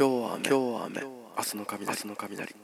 今日は雨今日は雨明日の雷明日の雷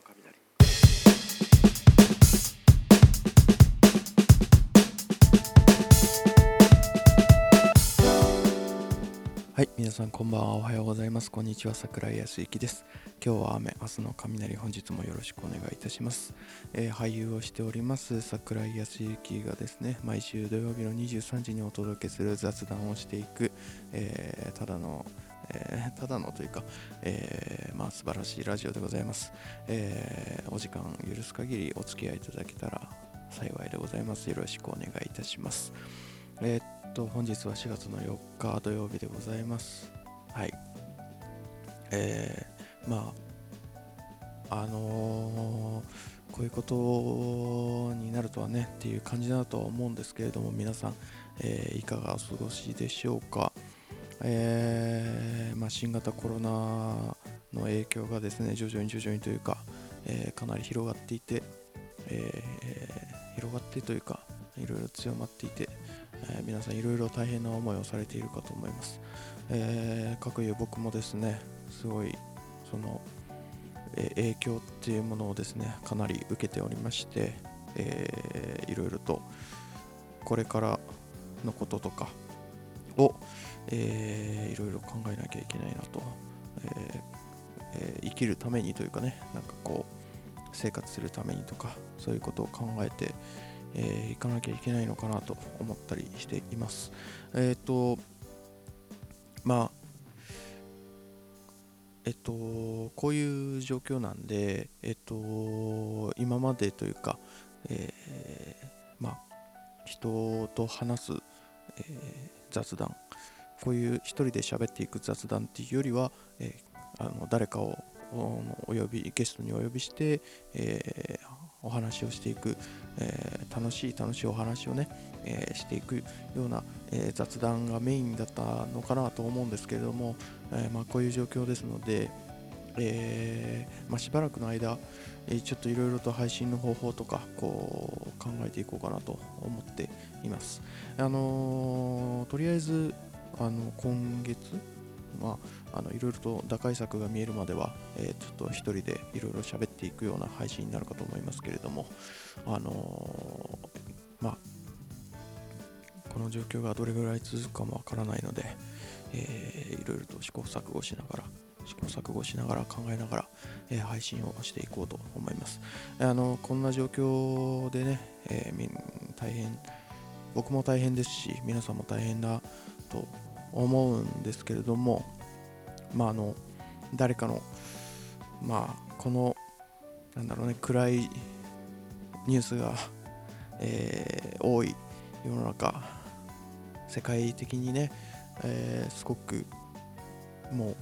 はい、皆さんこんばんは。おはようございます。こんにちは。桜井康之です。今日は雨、明日の雷、本日もよろしくお願いいたします。えー俳優をしております桜井康之がですね、毎週土曜日の23時にお届けする雑談をしていく、えーただの、えーただのというか、えーまあ素晴らしいラジオでございます。えーお時間許す限りお付き合いいただけたら幸いでございます。よろしくお願いいたします。えーっと、本日は4月の4日土曜日でございます。はい。えー、まあ、あのこういうことになるとはねっていう感じだとは思うんですけれども、皆さん、えーいかがお過ごしでしょうか？えーまあ、新型コロナの影響がですね、徐々に徐々にというか、えーかなり広がっていて、えー広がってというか、いろいろ強まっていて、え皆さんいろいろ大変な思いをされているかと思います。えー、かくいう僕もですね、すごいその、え影響っていうものをですね、かなり受けておりまして、えーいろいろとこれからのこととかを、えーいろいろ考えなきゃいけないなと、ええー生きるためにというかね、なんかこう、生活するためにとか、そういうことを考えて、えー行かなきゃいけないのかなと思ったりしています。えっ、と、まあ、えっと、こういう状況なんで、えっと、今までというか、えーまあ、人と話す、えー雑談、こういう一人で喋っていく雑談っていうよりは、えーあの誰かをお呼び、ゲストにお呼びして、えーお話をしていく、えー楽しい楽しいお話をね、えーしていくような、えー雑談がメインだったのかなと思うんですけれども、えーまあ、こういう状況ですので、えーまあ、しばらくの間、えーちょっといろいろと配信の方法とかこう考えていこうかなと思っています。あのとりあえずあの今月まあ、あのいろいろと打開策が見えるまでは、えーちょっと一人でいろいろ喋っていくような配信になるかと思いますけれども、あのーまあ、この状況がどれぐらい続くかもわからないので、えーいろいろと試行錯誤しながら、試行錯誤しながら考えながら、えー配信をしていこうと思います。あのこんな状況でね、え大変、僕も大変ですし、皆さんも大変だと思うんですけれども、まあ、あの誰かの、まあ、このなんだろうね暗いニュースが、えー多い世の中世界的にね、えーすごくもう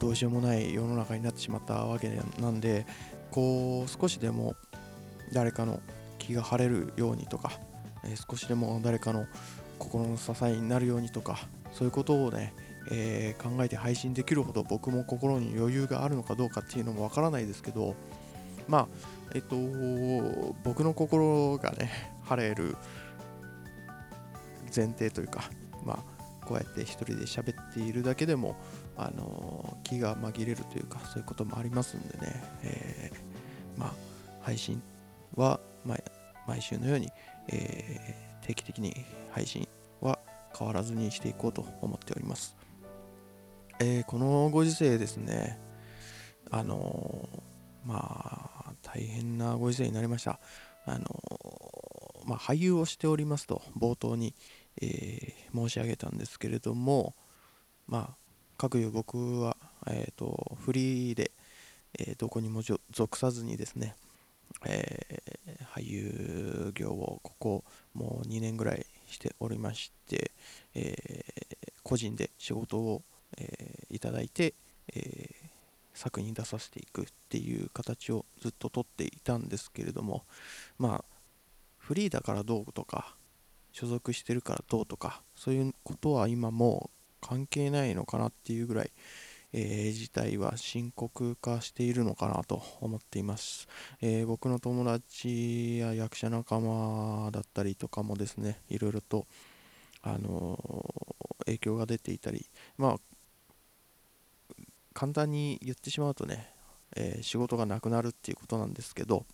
どうしようもない世の中になってしまったわけなんでこう少しでも誰かの気が晴れるようにとか、えー少しでも誰かの心の支えになるようにとかそういうことをね、えー考えて配信できるほど僕も心に余裕があるのかどうかっていうのもわからないですけどまあえっと僕の心がね晴れる前提というかまあこうやって一人で喋っているだけでもあの気が紛れるというかそういうこともありますんでね、えーまあ配信は、まあ、毎週のように、えー定期的に配信は変わらずにしていこうと思っております。えーこのご時世ですね、あのーまあ、大変なご時世になりました。あのーまあ、俳優をしておりますと、冒頭に、えー申し上げたんですけれども、まあ、各いう僕は、えーと、フリーで、えーどこにも属さずにですね、えー俳優業をここもう2年ぐらいしておりまして、えー個人で仕事を、えーいただいて、えー作品出させていくっていう形をずっと取っていたんですけれどもまあフリーだからどうとか所属してるからどうとかそういうことは今もう関係ないのかなっていうぐらい、えー事態は深刻化しているのかなと思っています。えー僕の友達や役者仲間だったりとかもですねいろいろと、あのー影響が出ていたりまあ簡単に言ってしまうとね、え仕事がなくなるっていうことなんですけど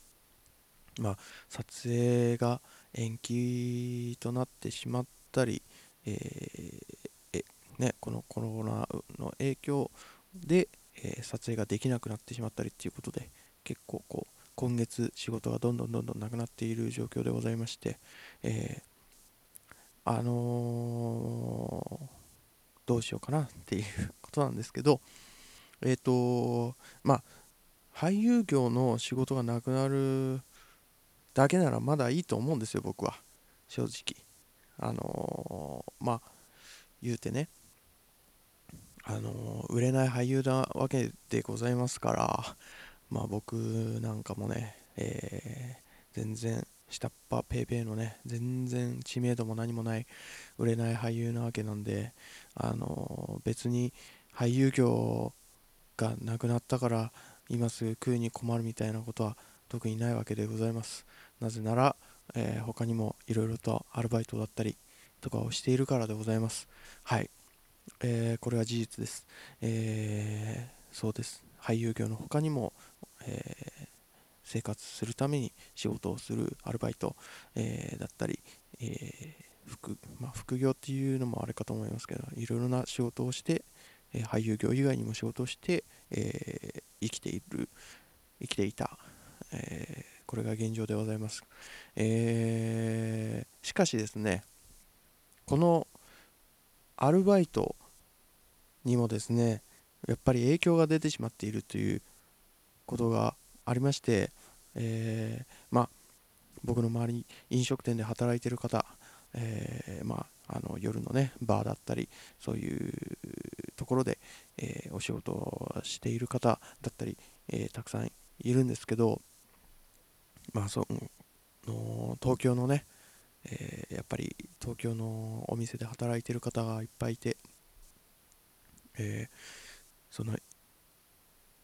まあ撮影が延期となってしまったり、えーね、このコロナの影響で、えー撮影ができなくなってしまったりっていうことで結構こう今月仕事がどんどんどんどんなくなっている状況でございまして、えーあのーどうしようかなっていうことなんですけどえっ、とまあ俳優業の仕事がなくなるだけならまだいいと思うんですよ僕は。正直。あのーまあ言うてねあの売れない俳優なわけでございますからまあ僕なんかもね、えー全然下っ端ペーペーのね全然知名度も何もない売れない俳優なわけなんであの別に俳優業がなくなったから今すぐ食うに困るみたいなことは特にないわけでございます。なぜなら、えー他にもいろいろとアルバイトだったりとかをしているからでございます。はい、えーこれは事実です、えーそうです。俳優業の他にも、えー生活するために仕事をするアルバイト、えーだったり、えー副まあ、副業っていうのもあれかと思いますけどいろいろな仕事をして、えー俳優業以外にも仕事をして、えー生きている生きていた、えーこれが現状でございます、えーしかしですねこのアルバイトにもですねやっぱり影響が出てしまっているということがありまして、えーまあ僕の周りに飲食店で働いてる方、えーまあ、あの夜のねバーだったりそういうところで、えーお仕事をしている方だったり、えたくさんいるんですけど、まあ、その東京のね、えーやっぱり東京のお店で働いてる方がいっぱいいて、えーその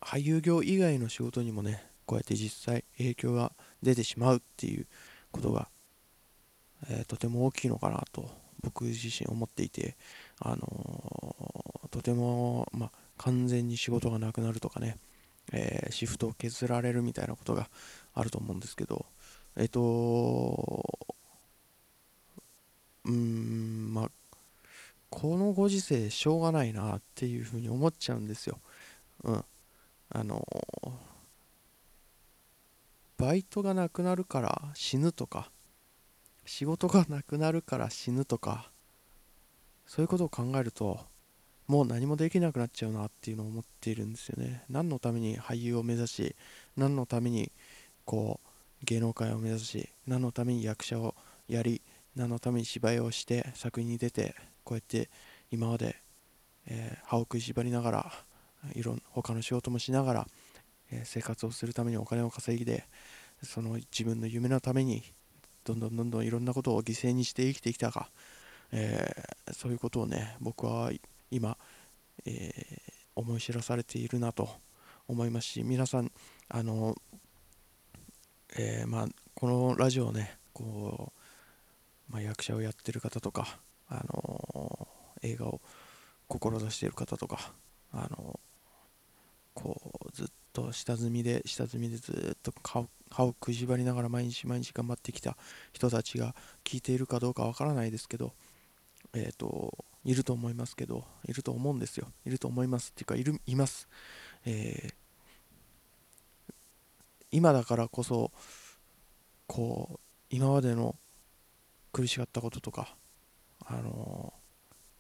俳優業以外の仕事にもねこうやって実際影響が出てしまうっていうことが、えーとても大きいのかなと僕自身思っていて、あのーとても、まあ、完全に仕事がなくなるとかね、えーシフトを削られるみたいなことがあると思うんですけどえっ、とうんまあこのご時世しょうがないなっていうふうに思っちゃうんですよ。うん。あのバイトがなくなるから死ぬとか仕事がなくなるから死ぬとかそういうことを考えるともう何もできなくなっちゃうなっていうのを思っているんですよね何のために俳優を目指し何のためにこう芸能界を目指し何のために役者をやり何のために芝居をして作品に出てこうやって今まで、えー歯を食いしばりながらいろん他の仕事もしながら、えー生活をするためにお金を稼いでその自分の夢のためにどんどんどんどんいろんなことを犠牲にして生きてきたか、えーそういうことをね僕は今、え思い知らされているなと思いますし皆さんあの、えまあ、このラジオをねこう、まあ、役者をやってる方とか、あの映画を志している方とか、あのこうずっと下積みで下積みでずっと歯を歯を食いしばりながら毎日毎日頑張ってきた人たちが聞いているかどうかわからないですけどえっ、といると思いますけどいると思うんですよ。いると思いますっていうかいるいます、えー今だからこそこう今までの苦しかったこととかあの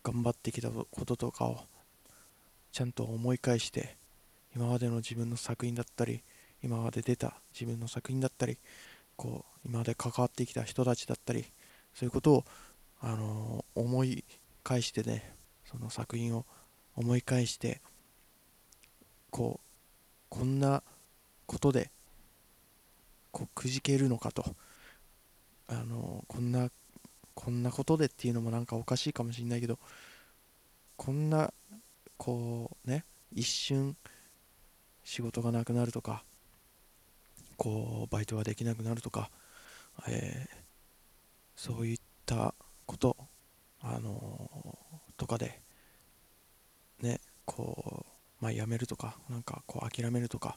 頑張ってきたこととかをちゃんと思い返して今までの自分の作品だったり今まで出た自分の作品だったりこう今まで関わってきた人たちだったりそういうことを、あの思い返してねその作品を思い返してこうこんなことでこうくじけるのかとあのこんなこんなことでっていうのもなんかおかしいかもしれないけどこんなこうね一瞬仕事がなくなるとかこうバイトができなくなるとか、えーそういったことあのとかでねこうまあ、やめるとかなんかこう諦めるとか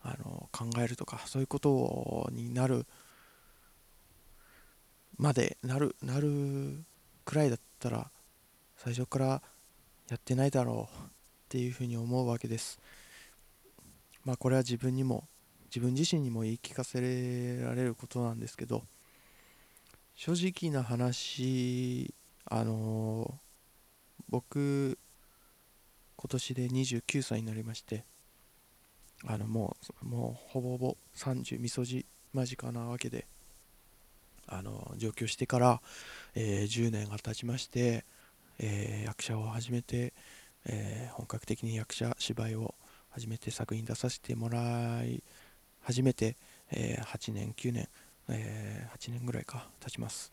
あの考えるとかそういうことになるまでなるなるくらいだったら最初からやってないだろうっていうふうに思うわけです。まあこれは自分にも自分自身にも言い聞かせられることなんですけど正直な話あの僕今年で29歳になりましてあのもうもうほぼほぼ30みそじ間近なわけであの上京してから、えー、10年が経ちまして、えー、役者を始めて、えー、本格的に役者芝居を始めて作品出させてもらい始めて、え8年9年、え8年ぐらいか経ちます。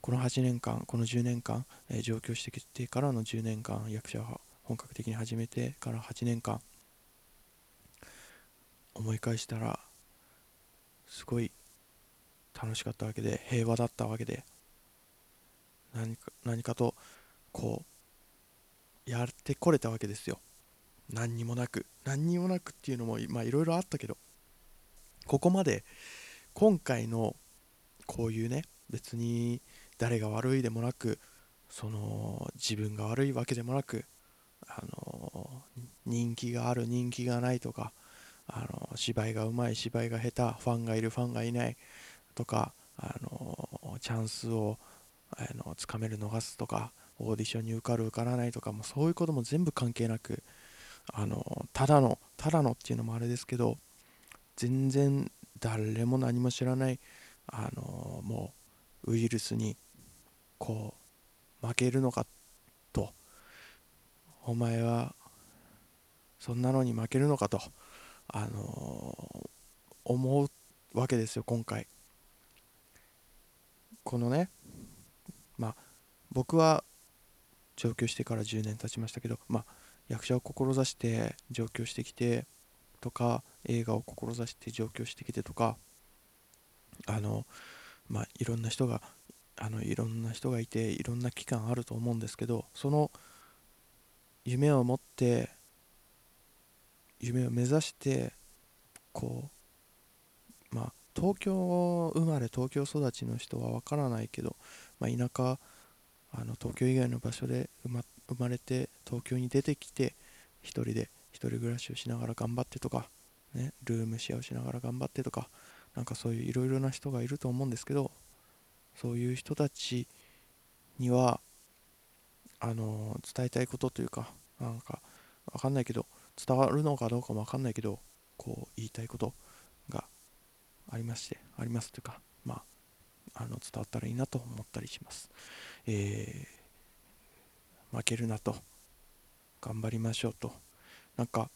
この8年間この10年間、え上京してきてからの10年間役者を本格的に始めてから8年間思い返したらすごい楽しかったわけで平和だったわけで何か何かとこうやってこれたわけですよ。何にもなく。何にもなくっていうのもまあいろいろあったけどここまで今回のこういうね別に誰が悪いでもなくその自分が悪いわけでもなくあの人気がある人気がないとかあの芝居がうまい芝居が下手ファンがいるファンがいないとかあのチャンスをあのつかめる逃すとかオーディションに受かる受からないとかもそういうことも全部関係なくあのただのただのっていうのもあれですけど全然誰も何も知らないあのもうウイルスにこう負けるのかと。お前はそんなのに負けるのかとあの思うわけですよ今回。このねまあ僕は上京してから10年経ちましたけどまあ役者を志して上京してきてとか映画を志して上京してきてとかあのまあいろんな人があのいろんな人がいていろんな期間あると思うんですけどその夢を持って夢を目指してこう東京生まれ東京育ちの人はわからないけど、まあ、田舎あの東京以外の場所で生ま生まれて東京に出てきて一人で一人暮らしをしながら頑張ってとか、ね、ルームシェアをしながら頑張ってとかなんかそういういろいろな人がいると思うんですけどそういう人たちにはあの伝えたいことというかなんかわかんないけど伝わるのかどうかもわかんないけどこう言いたいことありましてありますというかまああの伝わったらいいなと思ったりします、えー、負けるなと頑張りましょうと。なんか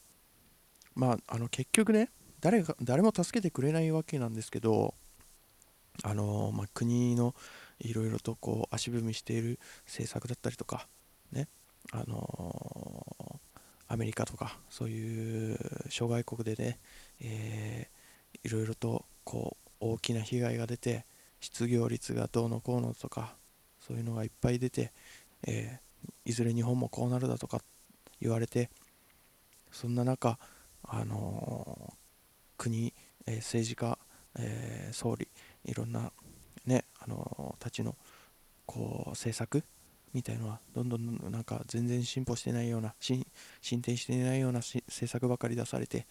まああの結局ね誰が誰も助けてくれないわけなんですけどあのまあ、国のいろいろとこう足踏みしている政策だったりとかねあのアメリカとかそういう諸外国でね、えー、いろいろとこう大きな被害が出て失業率がどうのこうのとかそういうのがいっぱい出て、えー、いずれ日本もこうなるだとか言われてそんな中、あのー、国、えー、政治家、え総理いろんなね、あのたちのこう政策みたいのはどんどんなんか全然進歩してないような進展していないような政策ばかり出されて、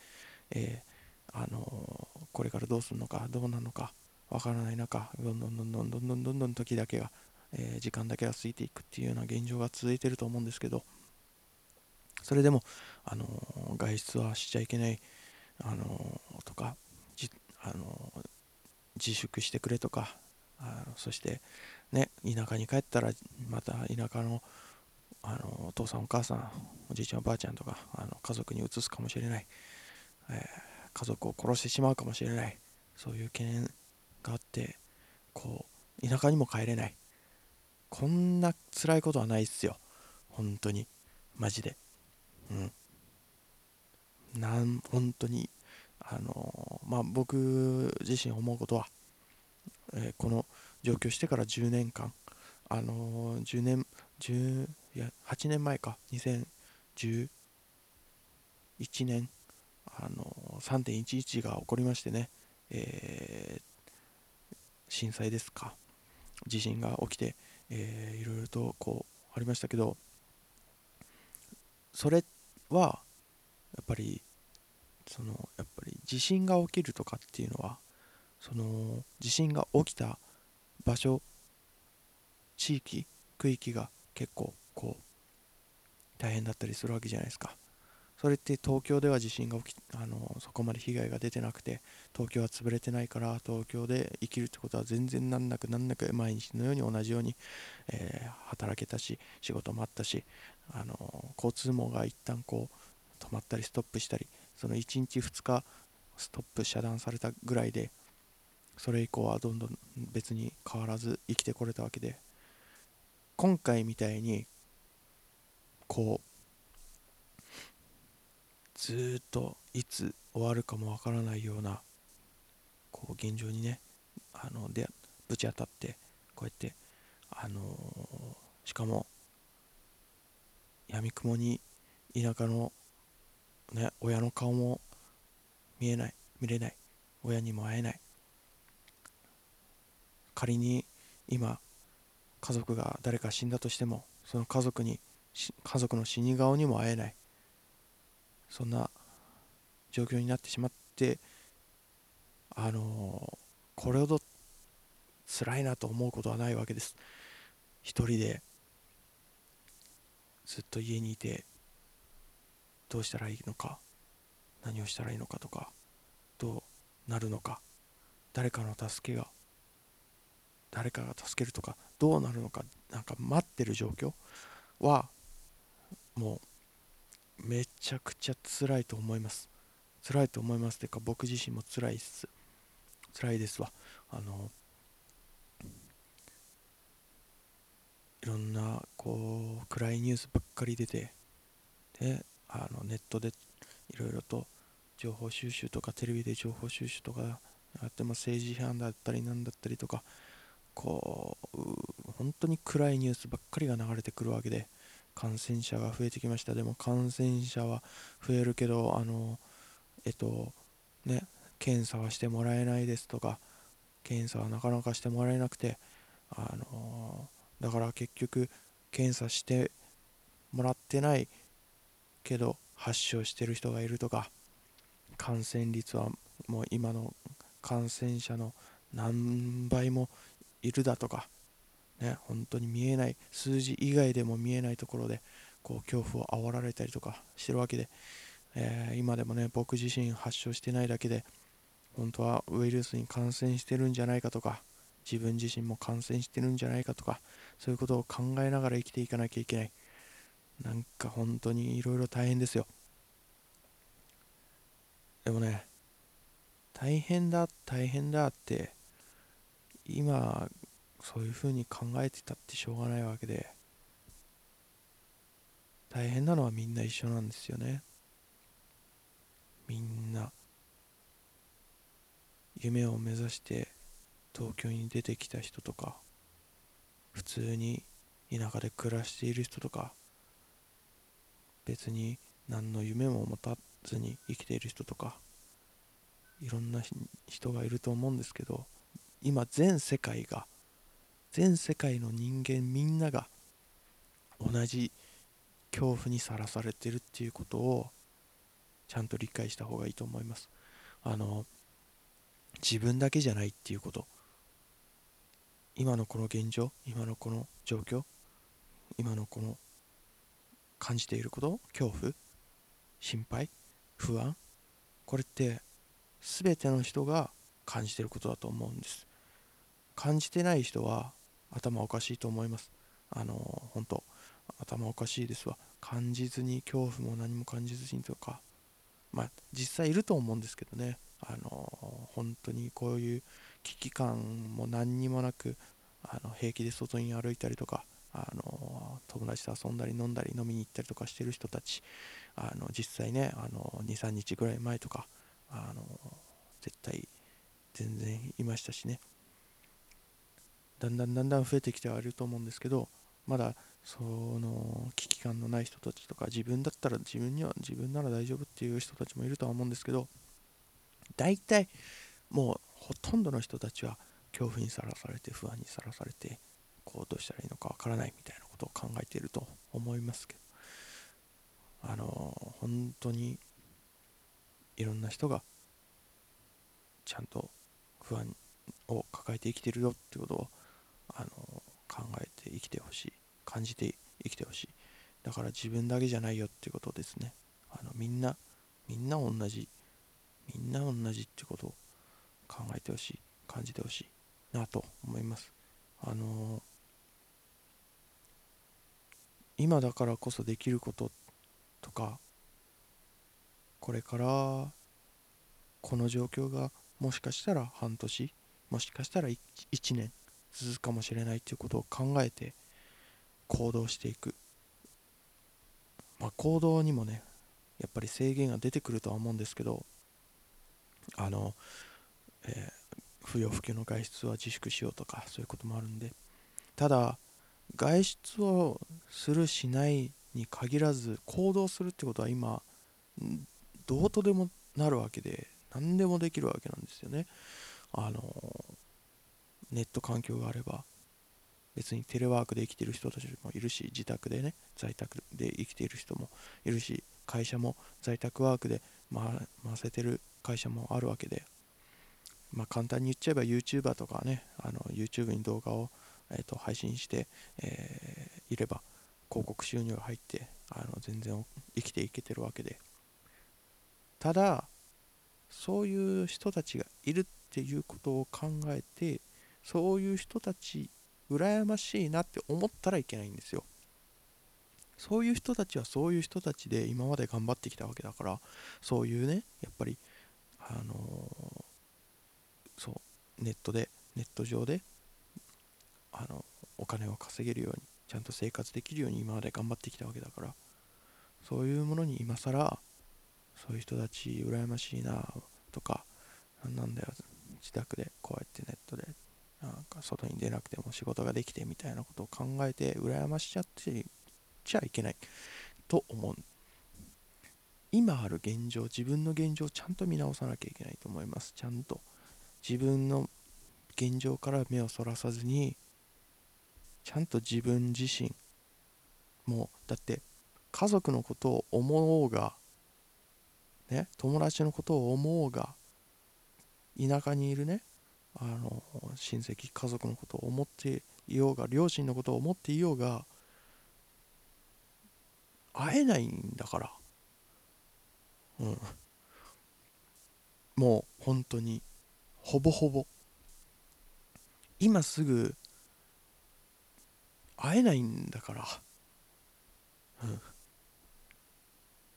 え、あのこれからどうするのかどうなのかわからない中どんどんどんどんどんどんどんどん時だけが、えー、時間だけが過ぎていくっていうような現状が続いてると思うんですけどそれでも、あの外出はしちゃいけない、あのとかあの自粛してくれとかあのそしてね田舎に帰ったらまた田舎のあのお父さんお母さんおじいちゃんおばあちゃんとかあの家族に移すかもしれない、えー、家族を殺してしまうかもしれない。そういう懸念があってこう田舎にも帰れない。こんな辛いことはないっすよ。本当に。マジで。うん。なん本当にあのまあ僕自身思うことは、えー、この上京してから10年間あの10年10いや8年前か。2011年あの3.11が起こりましてね、えー、震災ですか地震が起きて、えー、いろいろとこうありましたけどそれはやっぱりそのやっぱり地震が起きるとかっていうのはその地震が起きた場所地域区域が結構こう大変だったりするわけじゃないですか。それって東京では地震が起きあのそこまで被害が出てなくて東京は潰れてないから東京で生きるってことは全然なんなくなんなく毎日のように同じように、えー、働けたし仕事もあったしあの交通網が一旦こう止まったりストップしたりその1日2日ストップ遮断されたぐらいでそれ以降はどんどん別に変わらず生きてこれたわけで今回みたいにこうずっといつ終わるかもわからないようなこう現状にねあのでぶち当たってこうやってあのー、しかもやみくもに田舎のね親の顔も見えない見れない親にも会えない。仮に今家族が誰か死んだとしてもその家族に家族の死に顔にも会えない。そんな状況になってしまってあのこれほど辛いなと思うことはないわけです。一人でずっと家にいてどうしたらいいのか何をしたらいいのかとかどうなるのか誰かの助けが誰かが助けるとかどうなるのかなんか待ってる状況はもうめちゃくちゃ辛いと思います。辛いと思いますてか僕自身も辛いっす。辛いですわ。あのいろんなこう暗いニュースばっかり出てであのネットでいろいろと情報収集とかテレビで情報収集とかやっても政治批判だったりなんだったりとかこう本当に暗いニュースばっかりが流れてくるわけで感染者が増えてきました。でも感染者は増えるけどあのえっとね検査はしてもらえないですとか検査はなかなかしてもらえなくてあのだから結局検査してもらってないけど発症してる人がいるとか感染率はもう今の感染者の何倍もいるだとかね、本当に見えない数字以外でも見えないところでこう恐怖を煽られたりとかしてるわけで、えー、今でもね僕自身発症してないだけで本当はウイルスに感染してるんじゃないかとか自分自身も感染してるんじゃないかとかそういうことを考えながら生きていかなきゃいけない。なんか本当にいろいろ大変ですよ。でもね大変だ大変だって今そういうふうに考えてたってしょうがないわけで大変なのはみんな一緒なんですよね。みんな夢を目指して東京に出てきた人とか普通に田舎で暮らしている人とか別に何の夢も持たずに生きている人とかいろんな人がいると思うんですけど今全世界が全世界の人間みんなが同じ恐怖にさらされてるっていうことをちゃんと理解した方がいいと思います。あの自分だけじゃないっていうこと。今のこの現状今のこの状況今のこの感じていること恐怖心配不安これって全ての人が感じてることだと思うんです。感じてない人は頭おかしいと思います。あの本当頭おかしいですわ。感じずに恐怖も何も感じずにとか、まあ実際いると思うんですけどね、あの本当にこういう危機感も何にもなく、あの平気で外に歩いたりとか、あの友達と遊んだり飲んだり飲みに行ったりとかしてる人たち、あの実際ね、あの2、3日ぐらい前とか、あの絶対全然いましたしね。だんだんだんだん増えてきてはいると思うんですけどまだその危機感のない人たちとか自分だったら自分には自分なら大丈夫っていう人たちもいるとは思うんですけど大体もうほとんどの人たちは恐怖にさらされて不安にさらされてこうどうしたらいいのかわからないみたいなことを考えていると思いますけどあの本当にいろんな人がちゃんと不安を抱えて生きてるよってことをあの考えて生きてほしい感じて生きてほしい。だから自分だけじゃないよっていうことですね。あのみんなみんな同じみんな同じってことを考えてほしい感じてほしいなと思います。あの今だからこそできることとかこれからこの状況がもしかしたら半年もしかしたら1年続くかもしれないっていうことを考えて行動していく、まあ、行動にもねやっぱり制限が出てくるとは思うんですけどあの、えー、不要不急の外出は自粛しようとかそういうこともあるんで。ただ外出をするしないに限らず行動するってことは今どうとでもなるわけで何でもできるわけなんですよね。あのネット環境があれば別にテレワークで生きてる人たちもいるし自宅でね在宅で生きている人もいるし会社も在宅ワークで回せてる会社もあるわけでまあ簡単に言っちゃえば YouTuber とかねあの YouTube に動画を、えー、と配信して、えー、いれば広告収入が入ってあの全然生きていけてるわけで。ただそういう人たちがいるっていうことを考えてそういう人たち羨ましいなって思ったらいけないんですよ。そういう人たちはそういう人たちで今まで頑張ってきたわけだからそういうねやっぱりあのー、そうネットでネット上であのお金を稼げるようにちゃんと生活できるように今まで頑張ってきたわけだからそういうものに今更そういう人たち羨ましいなとかなんだよ自宅でこうやってネットでなんか外に出なくても仕事ができてみたいなことを考えて羨ましちゃってちゃいけないと思う今ある現状自分の現状をちゃんと見直さなきゃいけないと思います。ちゃんと自分の現状から目をそらさずにちゃんと自分自身もうだって家族のことを思おうがね友達のことを思おうが田舎にいるね。あの親戚家族のことを思っていようが両親のことを思っていようが会えないんだから。うん。もう本当にほぼほぼ。今すぐ会えないんだから。うん。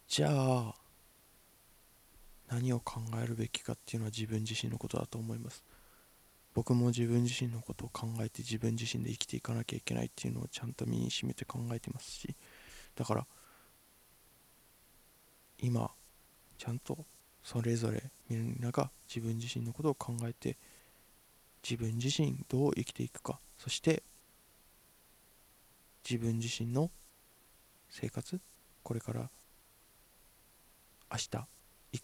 じゃあ何を考えるべきかっていうのは自分自身のことだと思います。僕も自分自身のことを考えて自分自身で生きていかなきゃいけないっていうのをちゃんと身にしめて考えてますしだから今ちゃんとそれぞれみんなが自分自身のことを考えて自分自身どう生きていくかそして自分自身の生活これから明日1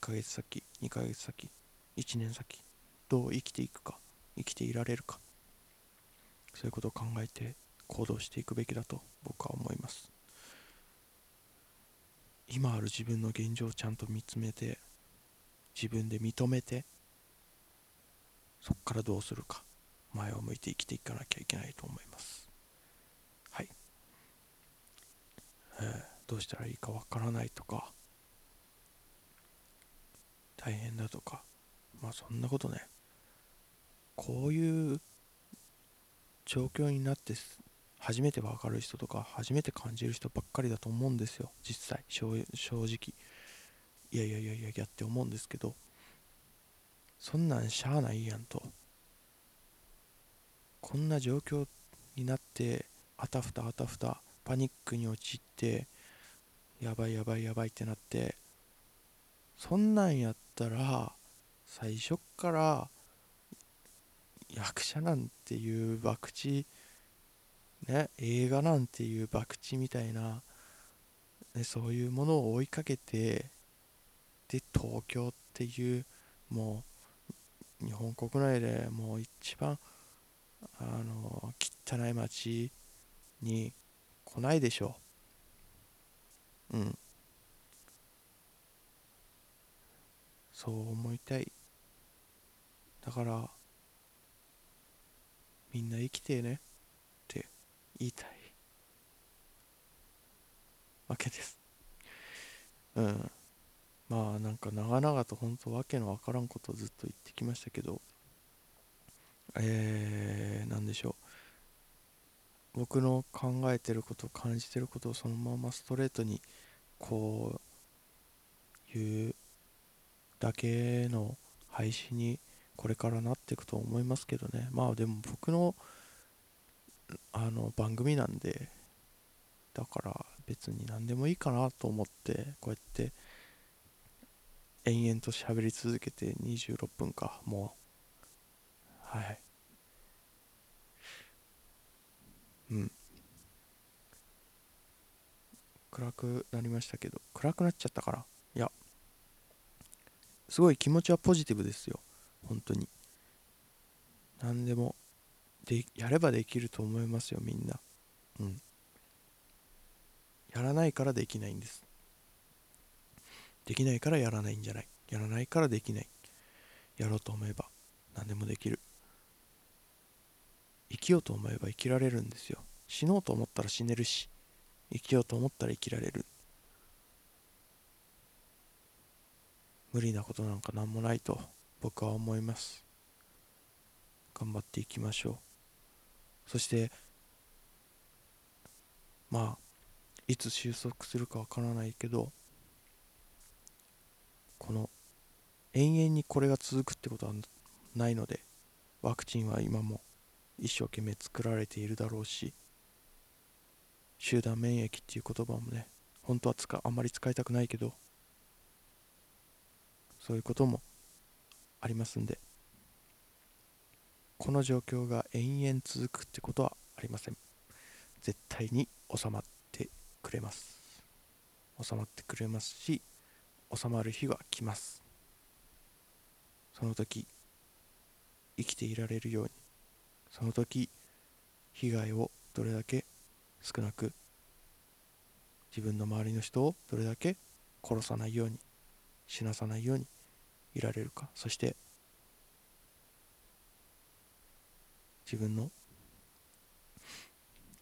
ヶ月先2ヶ月先1年先どう生きていくか。生きていられるか。そういうことを考えて行動していくべきだと僕は思います。今ある自分の現状をちゃんと見つめて自分で認めてそこからどうするか前を向いて生きていかなきゃいけないと思います。はい、えー、どうしたらいいかわからないとか大変だとかまあそんなことね。こういう状況になって初めて分かる人とか初めて感じる人ばっかりだと思うんですよ。実際。正直。いやいやいやいやいやって思うんですけど。そんなんしゃあないやんと。こんな状況になってあたふたあたふたパニックに陥ってやばいやばいやばいってなってそんなんやったら最初っから役者なんていう博打ね映画なんていう博打みたいな、ね、そういうものを追いかけてで東京っていうもう日本国内でもう一番あの汚い街に来ないでしょう。うん。そう思いたい。だからみんな生きてね。って言いたい。わけです。うん。まあなんか長々と本当わけのわからんことをずっと言ってきましたけど。えー、なんでしょう。僕の考えてること感じてることをそのままストレートにこう言うだけの配信にこれからなっていくと思いますけどね。まあでも僕のあの番組なんでだから別に何でもいいかなと思ってこうやって延々と喋り続けて26分かもう。はいうん。暗くなりましたけど暗くなっちゃったからいや。すごい気持ちはポジティブですよ。本当に。何でもでやればできると思いますよみんな。うん。やらないからできないんです。できないからやらないんじゃない。やらないからできない。やろうと思えば何でもできる。生きようと思えば生きられるんですよ。死のうと思ったら死ねるし生きようと思ったら生きられる。無理なことなんか何もないと。僕は思います。頑張っていきましょう。そしてまあいつ収束するかわからないけどこの永遠にこれが続くってことはないのでワクチンは今も一生懸命作られているだろうし集団免疫っていう言葉もね本当は使あんまり使いたくないけどそういうこともありますんでこの状況が延々続くってことはありません。絶対に収まってくれます。収まってくれますし収まる日は来ます。その時生きていられるように。その時被害をどれだけ少なく自分の周りの人をどれだけ殺さないように死なさないようにいられるか？そして自分の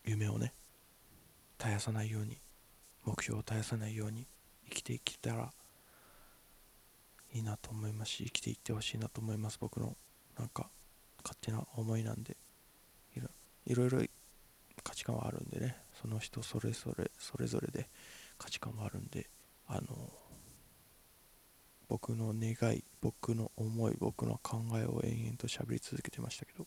夢をね絶やさないように目標を絶やさないように生きていけたらいいなと思いますし生きていってほしいなと思います。僕のなんか勝手な思いなんでいろいろ価値観はあるんでね。その人それぞれそれぞれで価値観はあるんであの僕の願い僕の思い僕の考えを延々と喋り続けてましたけど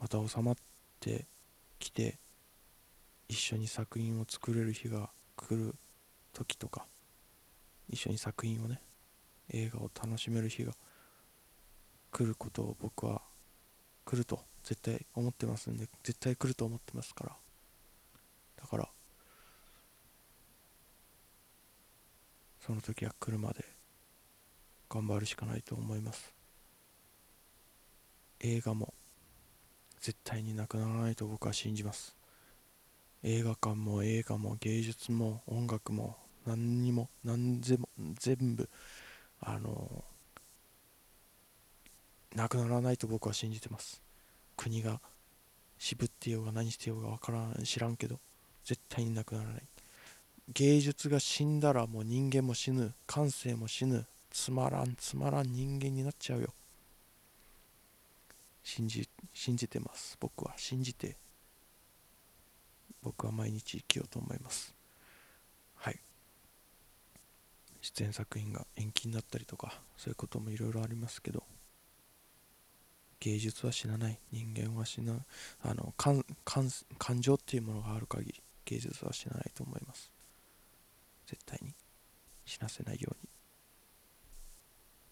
また収まってきて一緒に作品を作れる日が来る時とか一緒に作品をね映画を楽しめる日が来ることを僕は来ると絶対思ってますんで絶対来ると思ってますから。だからその時は来るまで頑張るしかないと思います。映画も絶対になくならないと僕は信じます。映画館も映画も芸術も音楽も何にも何でも全部あのなくならないと僕は信じてます。国が渋ってようが何してようが分からん知らんけど絶対になくならない。芸術が死んだらもう人間も死ぬ。感性も死ぬ。つまらんつまらん人間になっちゃうよ。信じ信じてます。僕は。信じて。僕は毎日生きようと思います。はい。出演作品が延期になったりとかそういうこともいろいろありますけど。芸術は死なない。人間は死なあの感感感情っていうものがある限り芸術は死なないと思います。絶対に死なせないように。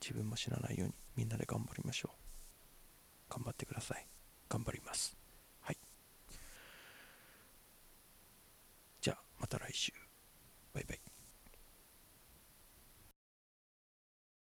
自分も死なないように。みんなで頑張りましょう。頑張ってください。頑張ります。はい。じゃあまた来週。バイバイ。